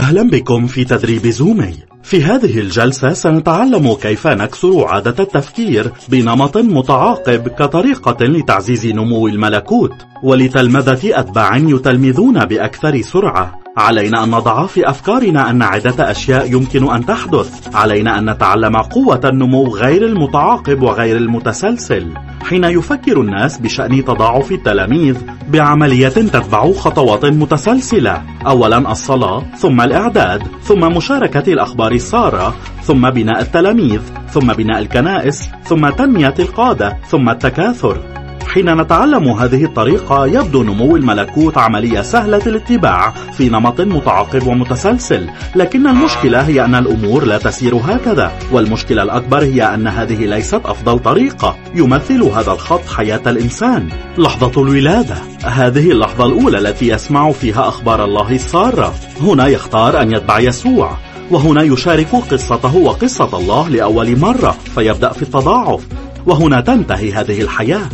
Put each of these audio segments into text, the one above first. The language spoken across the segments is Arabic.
أهلا بكم في تدريب زومي. في هذه الجلسة سنتعلم كيف نكسر عادة التفكير بنمط متعاقب كطريقة لتعزيز نمو الملكوت ولتلمذة أتباع يتلمذون بأكثر سرعة. علينا أن نضع في أفكارنا أن عدة أشياء يمكن أن تحدث. علينا أن نتعلم قوة النمو غير المتعاقب وغير المتسلسل. حين يفكر الناس بشأن تضاعف التلاميذ بعملية تتبع خطوات متسلسلة. أولا الصلاة ثم الإعداد ثم مشاركة الأخبار السارة ثم بناء التلاميذ ثم بناء الكنائس ثم تنمية القادة ثم التكاثر. حين نتعلم هذه الطريقة يبدو نمو الملكوت عملية سهلة الاتباع في نمط متعاقب ومتسلسل. لكن المشكلة هي أن الأمور لا تسير هكذا والمشكلة الأكبر هي أن هذه ليست أفضل طريقة يمثل هذا الخط حياة الإنسان. لحظة الولادة. هذه اللحظة الأولى التي يسمع فيها أخبار الله السارة. هنا يختار أن يتبع يسوع وهنا يشارك قصته وقصة الله لأول مرة فيبدأ في التضاعف. وهنا تنتهي هذه الحياة.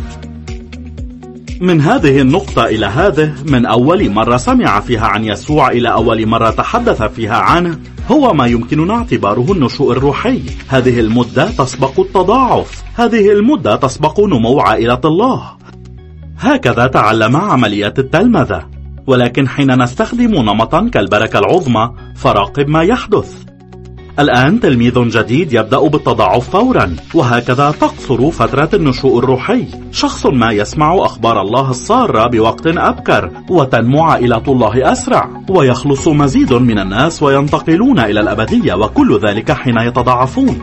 من هذه النقطة إلى هذه من أول مرة سمع فيها عن يسوع إلى أول مرة تحدث فيها عنه هو ما يمكننا اعتباره النشوء الروحي. هذه المدة تسبق التضاعف. هذه المدة تسبق نمو عائلة الله. هكذا تعلم عملية التلمذة. ولكن حين نستخدم نمطا كالبركة العظمى فراقب ما يحدث. الآن تلميذ جديد يبدأ بالتضاعف فورا وهكذا تقصر فترة النشوء الروحي. شخص ما يسمع أخبار الله السارة بوقت أبكر وتنمو عائلة الله أسرع ويخلص مزيد من الناس وينتقلون إلى الأبدية وكل ذلك حين يتضاعفون.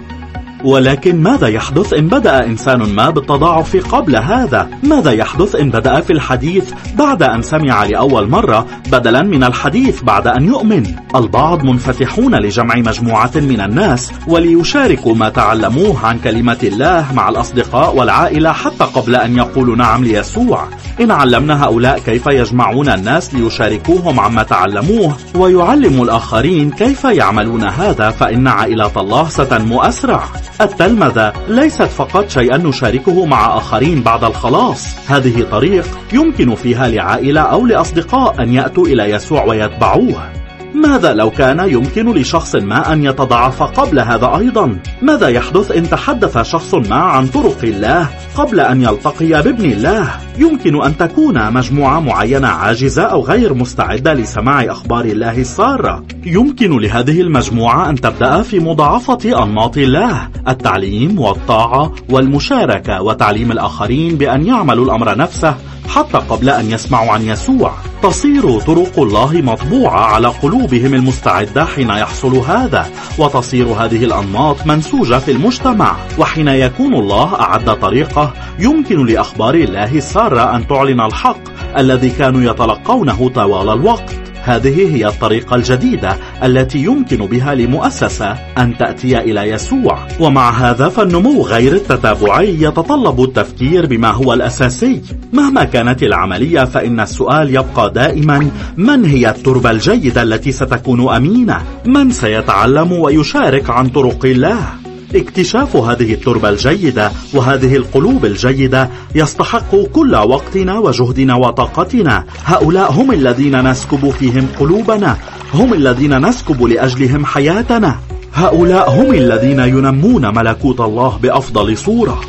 ولكن ماذا يحدث إن بدأ إنسان ما بالتضاعف قبل هذا؟ ماذا يحدث إن بدأ في الحديث بعد أن سمع لأول مرة بدلا من الحديث بعد أن يؤمن؟ البعض منفتحون لجمع مجموعة من الناس وليشاركوا ما تعلموه عن كلمة الله مع الأصدقاء والعائلة حتى قبل أن يقولوا نعم ليسوع إن علمنا هؤلاء كيف يجمعون الناس ليشاركوهم عما تعلموه ويعلموا الآخرين كيف يعملون هذا فإن عائلة الله ستنمو أسرع التلمذة ليست فقط شيئا نشاركه مع آخرين بعد الخلاص. هذه طريق يمكن فيها لعائلة أو لأصدقاء أن يأتوا إلى يسوع ويتبعوه. ماذا لو كان يمكن لشخص ما أن يتضاعف قبل هذا أيضا؟ ماذا يحدث إن تحدث شخص ما عن طرق الله قبل أن يلتقي بابن الله؟ يمكن أن تكون مجموعة معينة عاجزة أو غير مستعدة لسماع أخبار الله السارة يمكن لهذه المجموعة أن تبدأ في مضاعفة أنماط الله التعليم والطاعة والمشاركة وتعليم الآخرين بأن يعملوا الأمر نفسه حتى قبل أن يسمعوا عن يسوع. تصير طرق الله مطبوعة على قلوبهم المستعدة حين يحصل هذا وتصير هذه الأنماط منسوجة في المجتمع. وحين يكون الله أعد طريقة يمكن لأخبار الله السارة أن تعلن الحق الذي كانوا يتلقونه طوال الوقت. هذه هي الطريقة الجديدة التي يمكن بها لمؤسسة أن تأتي إلى يسوع. ومع هذا فالنمو غير التتابعي يتطلب التفكير بما هو الأساسي. مهما كانت العملية فإن السؤال يبقى دائما من هي التربة الجيدة التي ستكون أمينة؟ من سيتعلم ويشارك عن طرق الله؟ اكتشاف هذه التربة الجيدة وهذه القلوب الجيدة يستحق كل وقتنا وجهدنا وطاقتنا. هؤلاء هم الذين نسكب فيهم قلوبنا. هم الذين نسكب لأجلهم حياتنا. هؤلاء هم الذين ينمون ملكوت الله بأفضل صورة.